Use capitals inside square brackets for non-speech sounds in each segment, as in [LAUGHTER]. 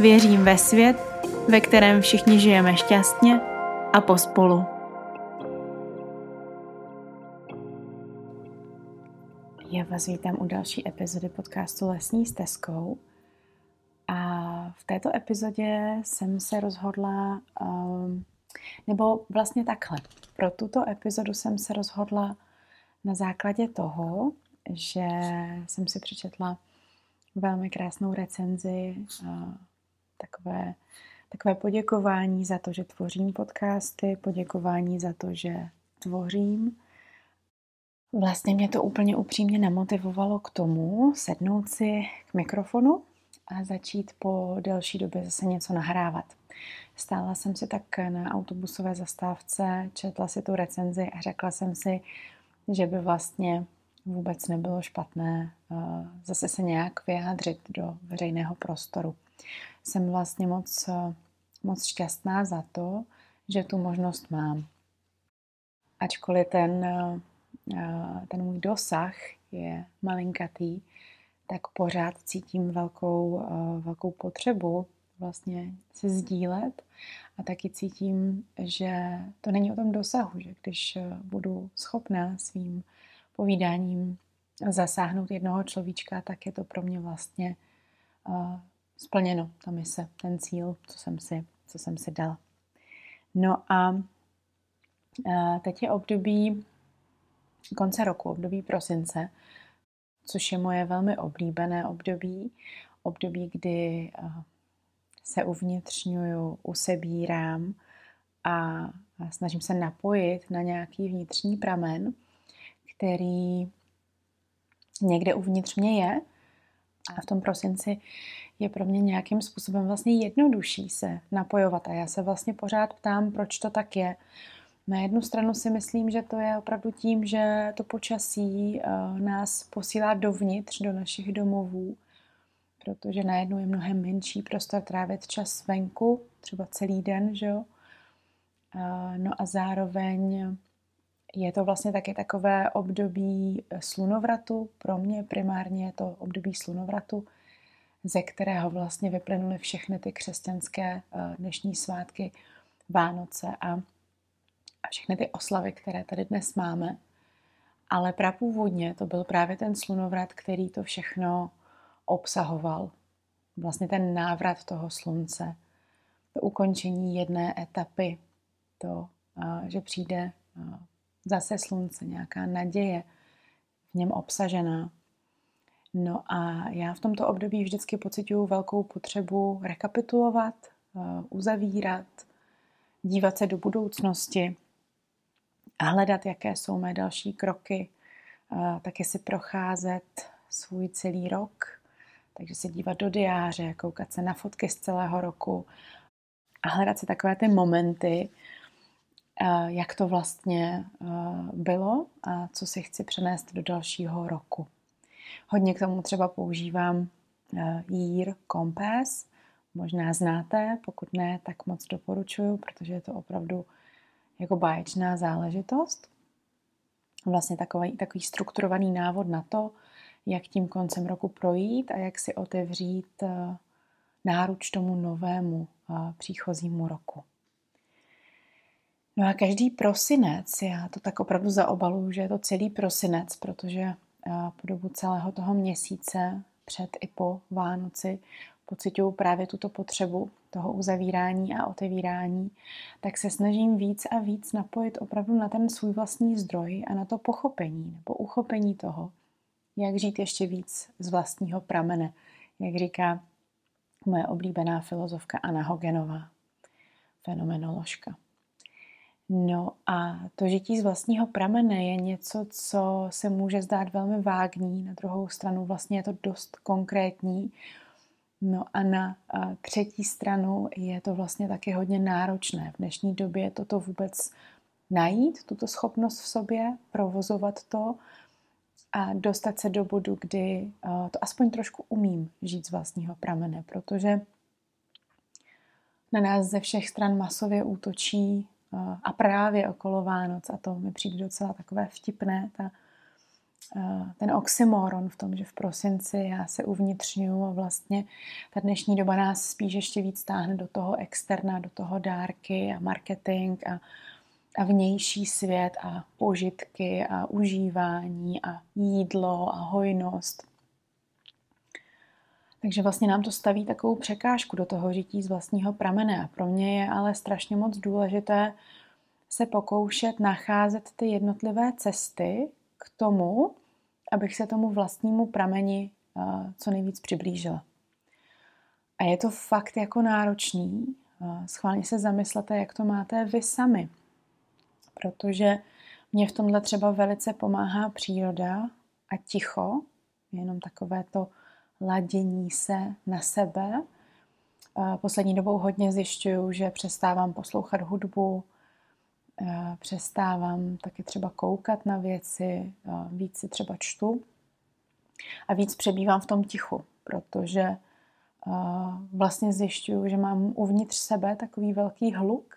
Věřím ve svět, ve kterém všichni žijeme šťastně a pospolu. Já vás vítám u další epizody podcastu Lesní stezkou. A v této epizodě jsem se rozhodla, um, nebo vlastně takhle. Pro tuto epizodu jsem se rozhodla na základě toho, že jsem si přečetla velmi krásnou recenzi, takové, takové poděkování za to, že tvořím podcasty, poděkování za to, že tvořím. Vlastně mě to úplně upřímně nemotivovalo k tomu sednout si k mikrofonu a začít po delší době zase něco nahrávat. Stála jsem si tak na autobusové zastávce, četla si tu recenzi a řekla jsem si, že by vlastně vůbec nebylo špatné eh, zase se nějak vyjádřit do veřejného prostoru. Jsem vlastně moc, eh, moc šťastná za to, že tu možnost mám. Ačkoliv ten, eh, ten můj dosah je malinkatý, tak pořád cítím velkou, velkou potřebu vlastně se sdílet a taky cítím, že to není o tom dosahu, že když budu schopná svým povídáním zasáhnout jednoho človíčka, tak je to pro mě vlastně uh, splněno, ta mise, ten cíl, co jsem si, co jsem si dala. No a uh, teď je období konce roku, období prosince, což je moje velmi oblíbené období, období, kdy uh, se uvnitřňuju, usebírám a snažím se napojit na nějaký vnitřní pramen, který někde uvnitř mě je. A v tom prosinci je pro mě nějakým způsobem vlastně jednodušší se napojovat. A já se vlastně pořád ptám, proč to tak je. Na jednu stranu si myslím, že to je opravdu tím, že to počasí eh, nás posílá dovnitř, do našich domovů, protože najednou je mnohem menší prostor trávit čas venku, třeba celý den, že jo? Eh, no a zároveň je to vlastně taky takové období eh, slunovratu. Pro mě primárně je to období slunovratu, ze kterého vlastně vyplynuly všechny ty křesťanské eh, dnešní svátky, Vánoce a, a všechny ty oslavy, které tady dnes máme. Ale prapůvodně to byl právě ten slunovrat, který to všechno obsahoval. Vlastně ten návrat toho slunce, to ukončení jedné etapy, to, eh, že přijde zase slunce, nějaká naděje v něm obsažená. No a já v tomto období vždycky pocituju velkou potřebu rekapitulovat, eh, uzavírat, dívat se do budoucnosti a hledat, jaké jsou mé další kroky, eh, taky si procházet svůj celý rok, takže se dívat do diáře, koukat se na fotky z celého roku a hledat si takové ty momenty, jak to vlastně eh, bylo a co si chci přenést do dalšího roku. Hodně k tomu třeba používám eh, Year Compass, možná znáte, pokud ne, tak moc doporučuju, protože je to opravdu jako báječná záležitost. Vlastně takový, takový strukturovaný návod na to, jak tím koncem roku projít a jak si otevřít náruč tomu novému příchozímu roku. No a každý prosinec, já to tak opravdu zaobaluju, že je to celý prosinec, protože eh, po dobu celého toho měsíce, před i po Vánoci, pocituju právě tuto potřebu toho uzavírání a otevírání, tak se snažím víc a víc napojit opravdu na ten svůj vlastní zdroj a na to pochopení nebo uchopení toho, jak žít ještě víc z vlastního pramene, jak říká moje oblíbená filozofka Anna Hogenová, fenomenoložka. No a to žití z vlastního pramene je něco, co se může zdát velmi vágní, na druhou stranu vlastně je to dost konkrétní No a na třetí stranu je to vlastně taky hodně náročné. V dnešní době toto vůbec najít, tuto schopnost v sobě, provozovat to a dostat se do bodu, kdy to aspoň trošku umím žít z vlastního pramene, protože na nás ze všech stran masově útočí a právě okolo Vánoc, a to mi přijde docela takové vtipné, ta, ten oxymoron v tom, že v prosinci já se uvnitřňuju a vlastně ta dnešní doba nás spíš ještě víc táhne do toho externa, do toho dárky a marketing a, a vnější svět a požitky a užívání a jídlo a hojnost. Takže vlastně nám to staví takovou překážku do toho žití z vlastního pramene. A pro mě je ale strašně moc důležité se pokoušet nacházet ty jednotlivé cesty k tomu, abych se tomu vlastnímu prameni co nejvíc přiblížila. A je to fakt jako náročný. Schválně se zamyslete, jak to máte vy sami. Protože mě v tomhle třeba velice pomáhá příroda a ticho, jenom takové to ladění se na sebe. Poslední dobou hodně zjišťuju, že přestávám poslouchat hudbu, přestávám taky třeba koukat na věci, víc si třeba čtu a víc přebývám v tom tichu, protože vlastně zjišťuju, že mám uvnitř sebe takový velký hluk,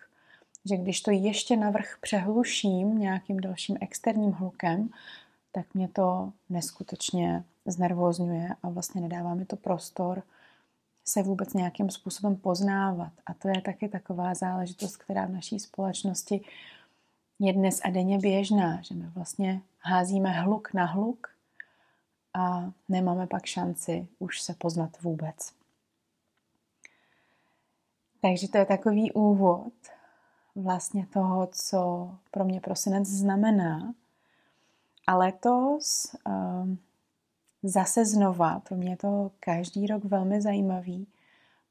že když to ještě navrh přehluším nějakým dalším externím hlukem, tak mě to neskutečně znervozňuje a vlastně nedává mi to prostor se vůbec nějakým způsobem poznávat. A to je taky taková záležitost, která v naší společnosti je dnes a denně běžná, že my vlastně házíme hluk na hluk a nemáme pak šanci už se poznat vůbec. Takže to je takový úvod vlastně toho, co pro mě prosinec znamená. A letos um, zase znova, pro mě je to každý rok velmi zajímavý,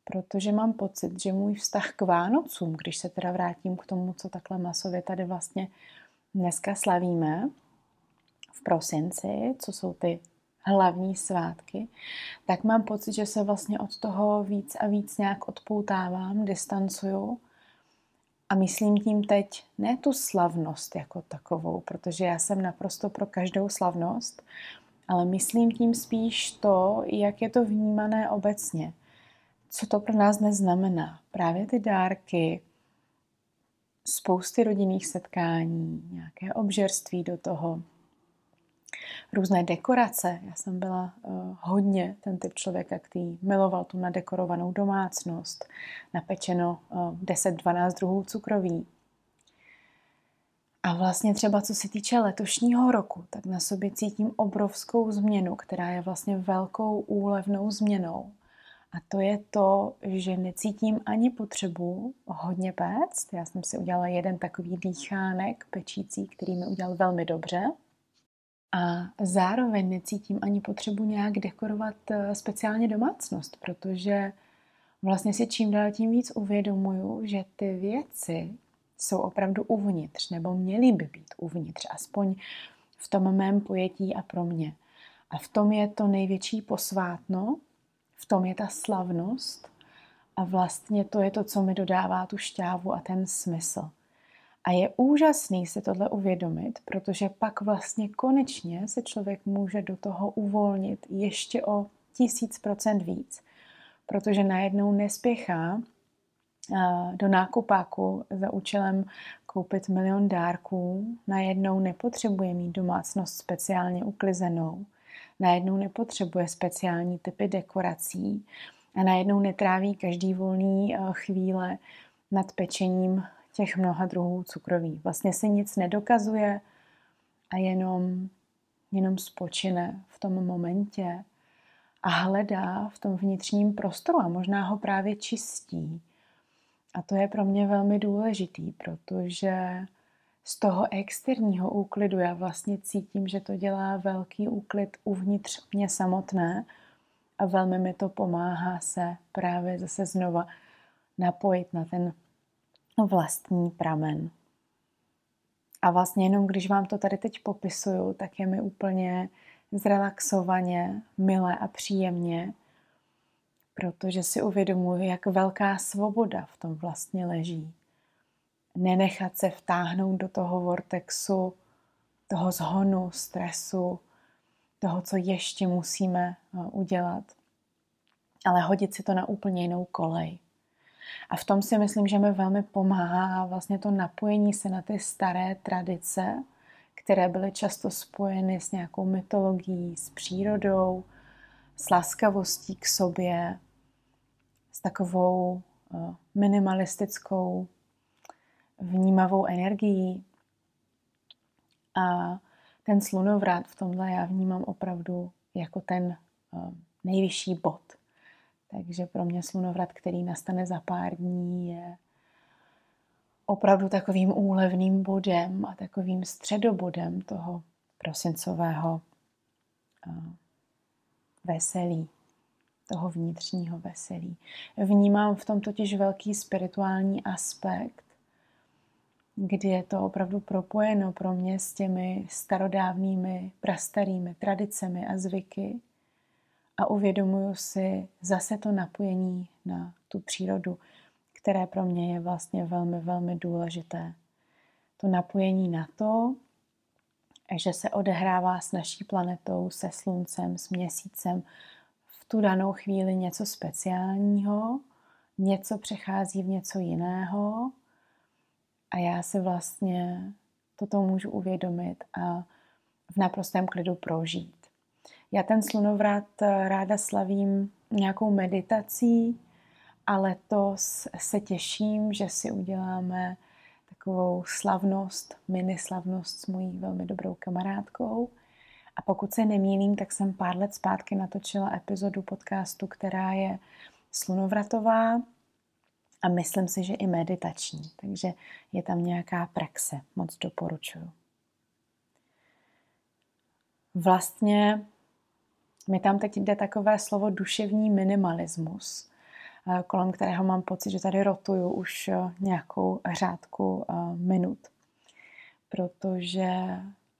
protože mám pocit, že můj vztah k Vánocům, když se teda vrátím k tomu, co takhle masově tady vlastně dneska slavíme v prosinci, co jsou ty hlavní svátky, tak mám pocit, že se vlastně od toho víc a víc nějak odpoutávám, distancuju a myslím tím teď ne tu slavnost jako takovou, protože já jsem naprosto pro každou slavnost, ale myslím tím spíš to, jak je to vnímané obecně. Co to pro nás neznamená. Právě ty dárky, spousty rodinných setkání, nějaké obžerství do toho, různé dekorace. Já jsem byla uh, hodně ten typ člověka, který miloval tu nadekorovanou domácnost, napečeno uh, eh, 10-12 druhů cukroví. A vlastně třeba co se týče letošního roku, tak na sobě cítím obrovskou změnu, která je vlastně velkou úlevnou změnou. A to je to, že necítím ani potřebu hodně péct. Já jsem si udělala jeden takový dýchánek pečící, který mi udělal velmi dobře. A zároveň necítím ani potřebu nějak dekorovat eh, speciálně domácnost, protože vlastně si čím dál tím víc uvědomuju, že ty věci jsou opravdu uvnitř, nebo měly by být uvnitř, aspoň v tom mém pojetí a pro mě. A v tom je to největší posvátno, v tom je ta slavnost a vlastně to je to, co mi dodává tu šťávu a ten smysl. A je úžasný si tohle uvědomit, protože pak vlastně konečně se člověk může do toho uvolnit ještě o tisíc procent víc, protože najednou nespěchá do nákupáku za účelem koupit milion dárků, najednou nepotřebuje mít domácnost speciálně uklizenou, najednou nepotřebuje speciální typy dekorací a najednou netráví každý volný chvíle nad pečením těch mnoha druhů cukroví. Vlastně si nic nedokazuje a jenom, jenom spočine v tom momentě a hledá v tom vnitřním prostoru a možná ho právě čistí. A to je pro mě velmi důležitý, protože z toho externího úklidu já vlastně cítím, že to dělá velký úklid uvnitř mě samotné a velmi mi to pomáhá se právě zase znova napojit na ten vlastní pramen. A vlastně jenom když vám to tady teď popisuju, tak je mi úplně zrelaxovaně, milé a příjemně, protože si uvědomuji, jak velká svoboda v tom vlastně leží. Nenechat se vtáhnout do toho vortexu, toho zhonu, stresu, toho, co ještě musíme eh, udělat, ale hodit si to na úplně jinou kolej. A v tom si myslím, že mi velmi pomáhá vlastně to napojení se na ty staré tradice, které byly často spojeny s nějakou mytologií, s přírodou, s laskavostí k sobě, s takovou eh, minimalistickou, vnímavou energií. A ten slunovrat v tomhle já vnímám opravdu jako ten eh, nejvyšší bod. Takže pro mě slunovrat, který nastane za pár dní, je opravdu takovým úlevným bodem a takovým středobodem toho prosincového eh, veselí, toho vnitřního veselí. Vnímám v tom totiž velký spirituální aspekt, kdy je to opravdu propojeno pro mě s těmi starodávnými, prastarými tradicemi a zvyky a uvědomuju si zase to napojení na tu přírodu, které pro mě je vlastně velmi, velmi důležité. To napojení na to, že se odehrává s naší planetou, se sluncem, s měsícem v tu danou chvíli něco speciálního, něco přechází v něco jiného a já si vlastně toto můžu uvědomit a v naprostém klidu prožít. Já ten slunovrat ráda slavím nějakou meditací a letos se těším, že si uděláme takovou slavnost, mini slavnost s mojí velmi dobrou kamarádkou. A pokud se nemýlím, tak jsem pár let zpátky natočila epizodu podcastu, která je slunovratová a myslím si, že i meditační. Takže je tam nějaká praxe, moc doporučuju. Vlastně mi tam teď jde takové slovo duševní minimalismus. Eh, kolem kterého mám pocit, že tady rotuju už eh, nějakou řádku eh, minut. Protože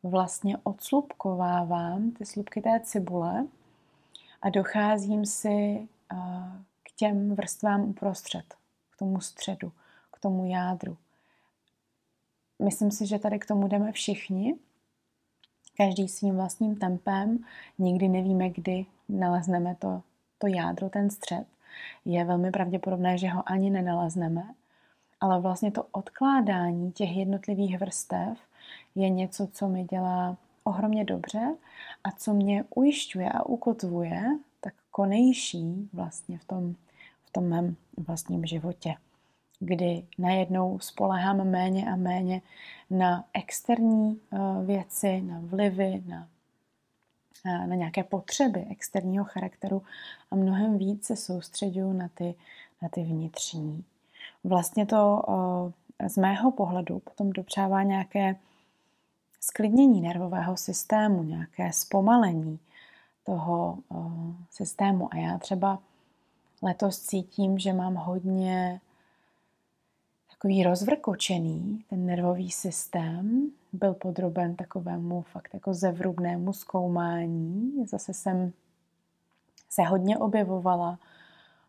vlastně odslupkovávám ty slupky té cibule a docházím si k těm vrstvám uprostřed, k tomu středu, k tomu jádru. Myslím si, že tady k tomu jdeme všichni, každý svým vlastním tempem. Nikdy nevíme, kdy nalezneme to, to jádro, ten střed. Je velmi pravděpodobné, že ho ani nenalezneme, ale vlastně to odkládání těch jednotlivých vrstev je něco, co mi dělá ohromně dobře a co mě ujišťuje a ukotvuje tak konejší vlastně v tom, v tom mém vlastním životě, kdy najednou spolehám méně a méně na externí eh, věci, na vlivy, na na nějaké potřeby externího charakteru a mnohem víc se soustředuju na ty, na ty vnitřní. Vlastně to z mého pohledu potom dopřává nějaké sklidnění nervového systému, nějaké zpomalení toho systému. A já třeba letos cítím, že mám hodně takový rozvrkočený ten nervový systém, byl podroben takovému fakt jako zevrubnému zkoumání. Zase jsem se hodně objevovala,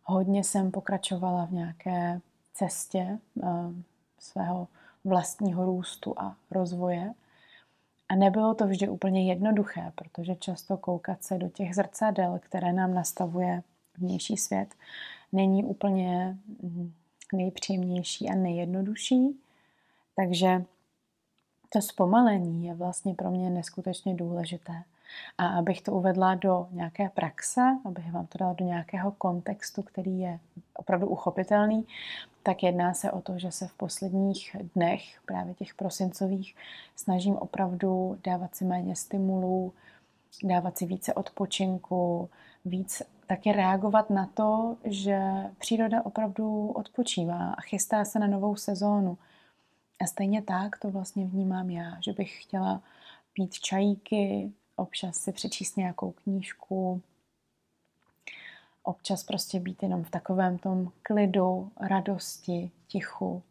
hodně jsem pokračovala v nějaké cestě uh, svého vlastního růstu a rozvoje. A nebylo to vždy úplně jednoduché, protože často koukat se do těch zrcadel, které nám nastavuje vnější svět, není úplně mm, nejpříjemnější a nejjednodušší. Takže to zpomalení je vlastně pro mě neskutečně důležité. A abych to uvedla do nějaké praxe, abych vám to dala do nějakého kontextu, který je opravdu uchopitelný, tak jedná se o to, že se v posledních dnech, právě těch prosincových, snažím opravdu dávat si méně stimulů, dávat si více odpočinku, víc taky reagovat na to, že příroda opravdu odpočívá a chystá se na novou sezónu. A stejně tak to vlastně vnímám já, že bych chtěla pít čajíky, občas si přečíst nějakou knížku, občas prostě být jenom v takovém tom klidu, radosti, tichu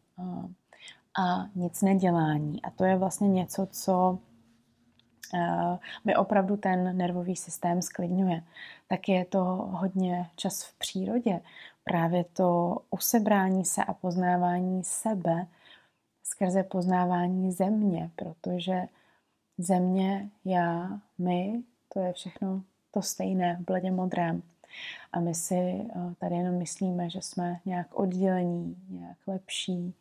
a, nic nedělání. A to je vlastně něco, co mi opravdu ten nervový systém sklidňuje. Tak je to hodně čas v přírodě. Právě to usebrání se a poznávání sebe skrze poznávání země, protože země, já, my, to je všechno to stejné v bledě modrém. A my si eh, tady jenom myslíme, že jsme nějak oddělení, nějak lepší.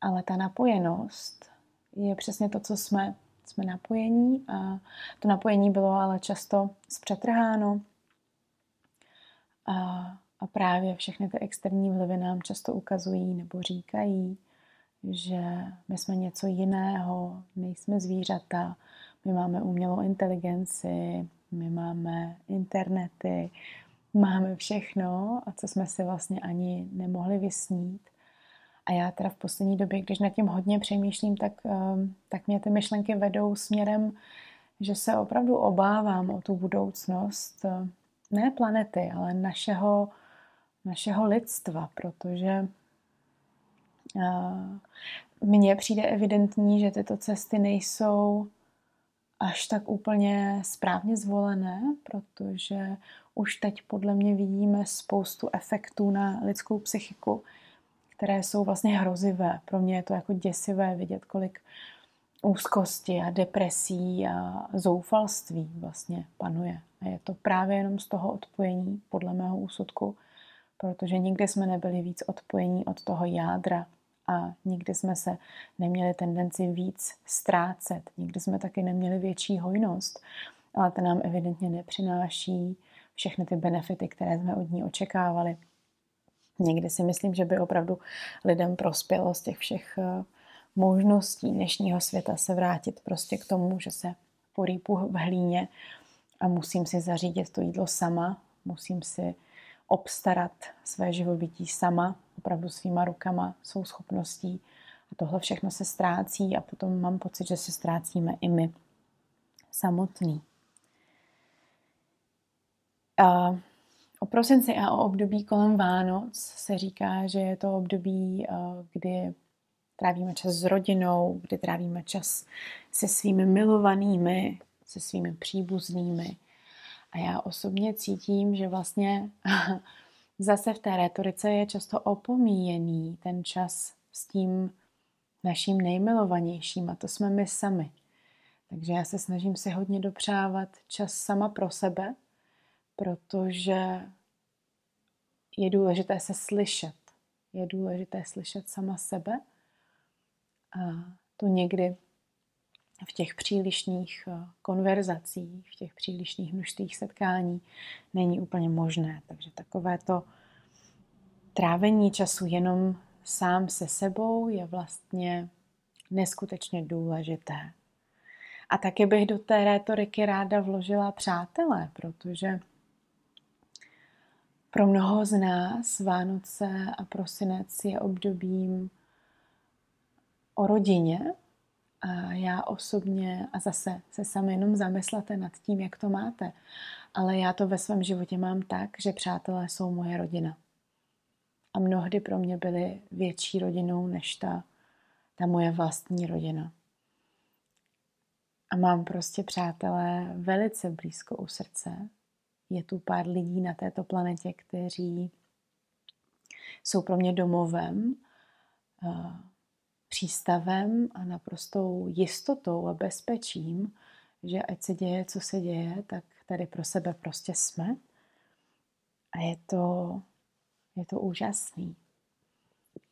Ale ta napojenost je přesně to, co jsme. Jsme napojení a to napojení bylo ale často zpřetrháno. A, a právě všechny ty externí vlivy nám často ukazují nebo říkají, že my jsme něco jiného, nejsme zvířata, my máme umělou inteligenci, my máme internety, máme všechno a co jsme si vlastně ani nemohli vysnít. A já teda v poslední době, když nad tím hodně přemýšlím, tak, ehm, tak mě ty myšlenky vedou směrem, že se opravdu obávám o tu budoucnost ne planety, ale našeho, našeho lidstva, protože mně přijde evidentní, že tyto cesty nejsou až tak úplně správně zvolené, protože už teď podle mě vidíme spoustu efektů na lidskou psychiku, které jsou vlastně hrozivé. Pro mě je to jako děsivé vidět, kolik úzkosti a depresí a zoufalství vlastně panuje. A je to právě jenom z toho odpojení, podle mého úsudku, protože nikdy jsme nebyli víc odpojení od toho jádra a nikdy jsme se neměli tendenci víc ztrácet. Nikdy jsme taky neměli větší hojnost, ale to nám evidentně nepřináší všechny ty benefity, které jsme od ní očekávali. Někdy si myslím, že by opravdu lidem prospělo z těch všech eh, možností dnešního světa se vrátit prostě k tomu, že se porýpu v hlíně a musím si zařídit to jídlo sama, musím si obstarat své živobytí sama, opravdu svýma rukama, svou schopností. A tohle všechno se ztrácí a potom mám pocit, že se ztrácíme i my samotný. A o prosinci a o období kolem Vánoc se říká, že je to období, kdy trávíme čas s rodinou, kdy trávíme čas se svými milovanými, se svými příbuznými, a já osobně cítím, že vlastně [LAUGHS] zase v té retorice je často opomíjený ten čas s tím naším nejmilovanějším a to jsme my sami. Takže já se snažím si hodně dopřávat čas sama pro sebe, protože je důležité se slyšet. Je důležité slyšet sama sebe a to někdy v těch přílišných eh, konverzacích, v těch přílišných množstvích setkání není úplně možné. Takže takové to trávení času jenom sám se sebou je vlastně neskutečně důležité. A taky bych do té rétoriky ráda vložila přátelé, protože pro mnoho z nás Vánoce a prosinec je obdobím o rodině, a já osobně, a zase se sami jenom zamyslete nad tím, jak to máte, ale já to ve svém životě mám tak, že přátelé jsou moje rodina. A mnohdy pro mě byly větší rodinou než ta, ta moje vlastní rodina. A mám prostě přátelé velice blízko u srdce. Je tu pár lidí na této planetě, kteří jsou pro mě domovem přístavem a naprostou jistotou a bezpečím, že ať se děje, co se děje, tak tady pro sebe prostě jsme. A je to, je to úžasný.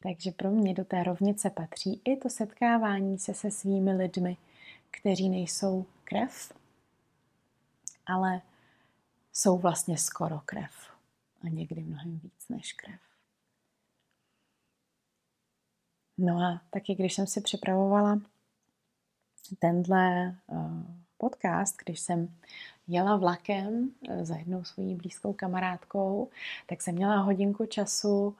Takže pro mě do té rovnice patří i to setkávání se se svými lidmi, kteří nejsou krev, ale jsou vlastně skoro krev. A někdy mnohem víc než krev. No a taky, když jsem si připravovala tenhle uh, podcast, když jsem jela vlakem uh, za jednou svojí blízkou kamarádkou, tak jsem měla hodinku času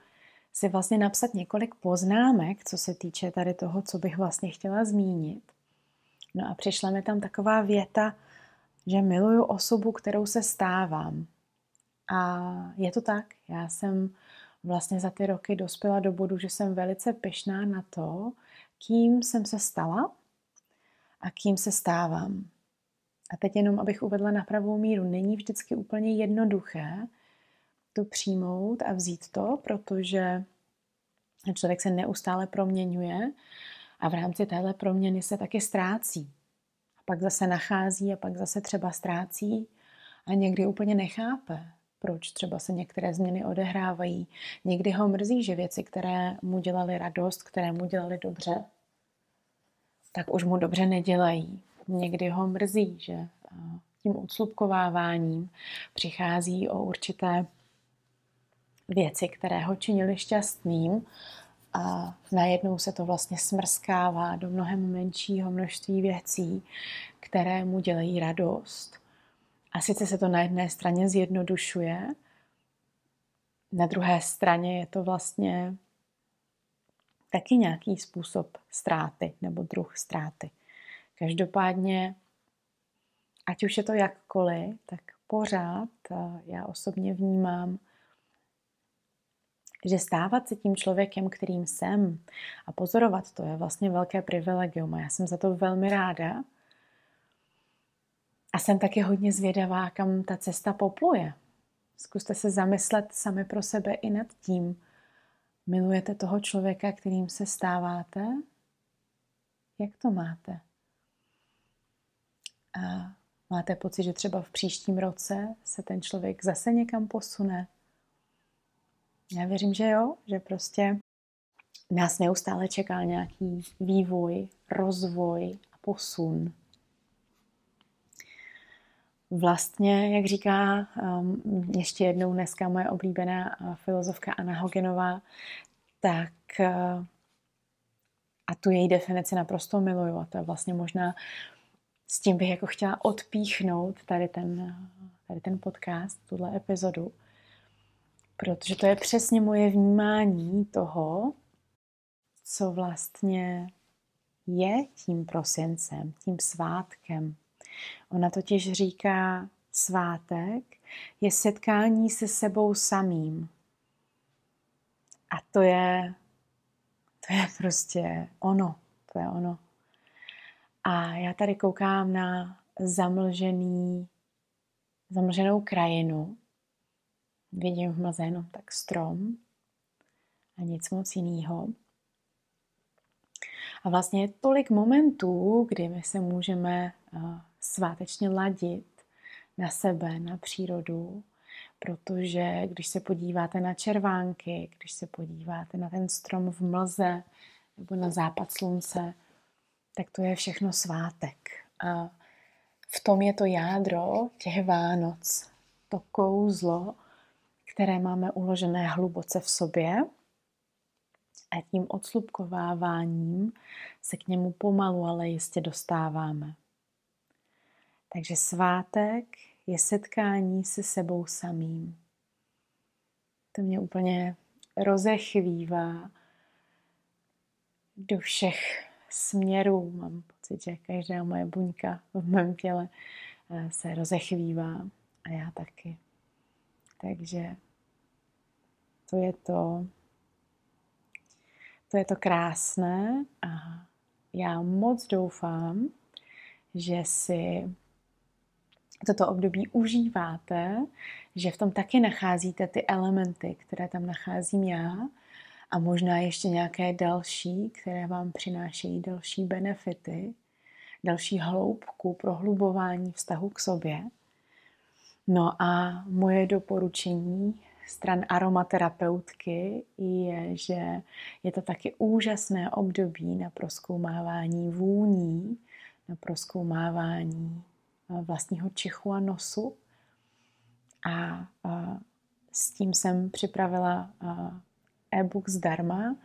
si vlastně napsat několik poznámek, co se týče tady toho, co bych vlastně chtěla zmínit. No a přišla mi tam taková věta, že miluju osobu, kterou se stávám. A je to tak. Já jsem vlastně za ty roky dospěla do bodu, že jsem velice pyšná na to, kým jsem se stala a kým se stávám. A teď jenom, abych uvedla na pravou míru, není vždycky úplně jednoduché to přijmout a vzít to, protože člověk se neustále proměňuje a v rámci téhle proměny se taky ztrácí. A pak zase nachází a pak zase třeba ztrácí a někdy úplně nechápe, proč třeba se některé změny odehrávají. Někdy ho mrzí, že věci, které mu dělaly radost, které mu dělaly dobře, tak už mu dobře nedělají. Někdy ho mrzí, že tím odslupkováváním přichází o určité věci, které ho činily šťastným a najednou se to vlastně smrskává do mnohem menšího množství věcí, které mu dělají radost. A sice se to na jedné straně zjednodušuje, na druhé straně je to vlastně taky nějaký způsob ztráty nebo druh ztráty. Každopádně, ať už je to jakkoliv, tak pořád já osobně vnímám, že stávat se tím člověkem, kterým jsem a pozorovat to je vlastně velké privilegium a já jsem za to velmi ráda. A jsem taky hodně zvědavá, kam ta cesta popluje. Zkuste se zamyslet sami pro sebe i nad tím. Milujete toho člověka, kterým se stáváte? Jak to máte? A máte pocit, že třeba v příštím roce se ten člověk zase někam posune? Já věřím, že jo, že prostě nás neustále čeká nějaký vývoj, rozvoj a posun. Vlastně, jak říká um, ještě jednou dneska moje oblíbená uh, filozofka Anna Hogenová, tak uh, a tu její definici naprosto miluju a to je vlastně možná s tím bych jako chtěla odpíchnout tady ten, uh, tady ten podcast, tuhle epizodu, protože to je přesně moje vnímání toho, co vlastně je tím prosincem, tím svátkem. Ona totiž říká, svátek je setkání se sebou samým. A to je, to je prostě ono, to je ono. A já tady koukám na zamlžený, zamlženou krajinu vidím v mlze jenom tak strom a nic moc jiného. A vlastně je tolik momentů, kdy my se můžeme eh, svátečně ladit na sebe, na přírodu, protože když se podíváte na červánky, když se podíváte na ten strom v mlze nebo na západ slunce, tak to je všechno svátek. A v tom je to jádro těch Vánoc, to kouzlo, které máme uložené hluboce v sobě a tím odslupkováváním se k němu pomalu, ale jistě dostáváme. Takže svátek je setkání se sebou samým. To mě úplně rozechvívá do všech směrů. Mám pocit, že každá moje buňka v mém těle eh, se rozechvívá a já taky. Takže to je to, to je to krásné a já moc doufám, že si toto období užíváte, že v tom taky nacházíte ty elementy, které tam nacházím já a možná ještě nějaké další, které vám přinášejí další benefity, další hloubku, prohlubování vztahu k sobě. No a moje doporučení stran aromaterapeutky je, že je to taky úžasné období na proskoumávání vůní, na proskoumávání eh, vlastního čichu a nosu. A, a s tím jsem připravila eh, e-book zdarma,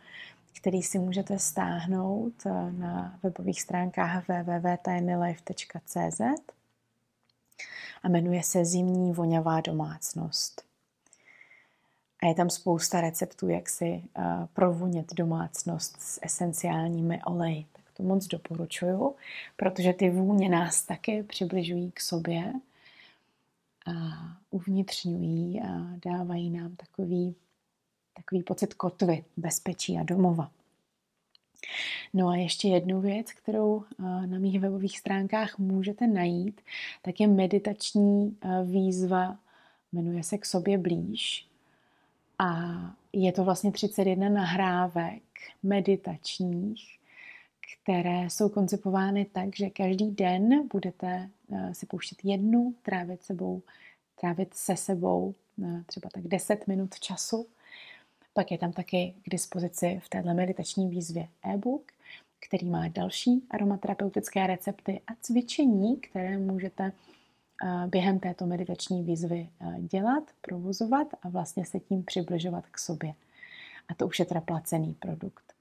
který si můžete stáhnout eh, na webových stránkách www.tinylife.cz a jmenuje se Zimní voňavá domácnost. A je tam spousta receptů, jak si uh, provonět domácnost s esenciálními oleji. Tak to moc doporučuju, protože ty vůně nás taky přibližují k sobě a uvnitřňují a dávají nám takový, takový pocit kotvy, bezpečí a domova. No a ještě jednu věc, kterou na mých webových stránkách můžete najít, tak je meditační výzva, jmenuje se K sobě blíž. A je to vlastně 31 nahrávek meditačních, které jsou koncipovány tak, že každý den budete si pouštět jednu, trávit sebou, trávit se sebou třeba tak 10 minut času. Pak je tam taky k dispozici v této meditační výzvě e-book, který má další aromaterapeutické recepty a cvičení, které můžete během této meditační výzvy dělat, provozovat a vlastně se tím přibližovat k sobě. A to už je teda placený produkt.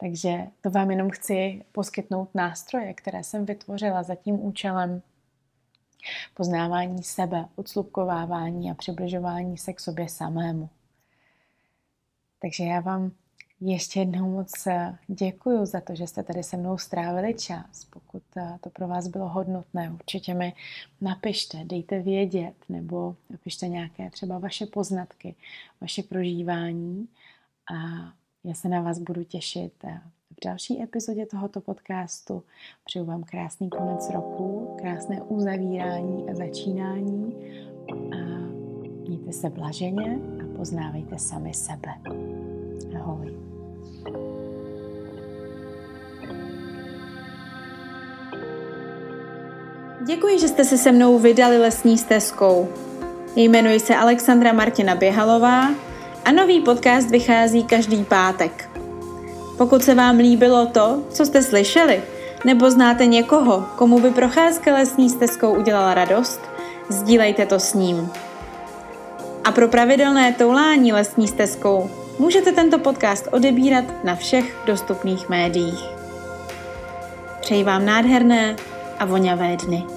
Takže to vám jenom chci poskytnout nástroje, které jsem vytvořila za tím účelem poznávání sebe, odslupkovávání a přibližování se k sobě samému. Takže já vám ještě jednou moc eh, děkuji za to, že jste tady se mnou strávili čas. Pokud eh, to pro vás bylo hodnotné, určitě mi napište, dejte vědět, nebo napište nějaké třeba vaše poznatky, vaše prožívání a já se na vás budu těšit eh, v další epizodě tohoto podcastu. Přeju vám krásný konec roku, krásné uzavírání a začínání a mějte se blaženě poznávejte sami sebe. Ahoj. Děkuji, že jste se se mnou vydali lesní stezkou. Jmenuji se Alexandra Martina Běhalová a nový podcast vychází každý pátek. Pokud se vám líbilo to, co jste slyšeli, nebo znáte někoho, komu by procházka lesní stezkou udělala radost, sdílejte to s ním. A pro pravidelné toulání lesní stezkou můžete tento podcast odebírat na všech dostupných médiích. Přeji vám nádherné a voňavé dny.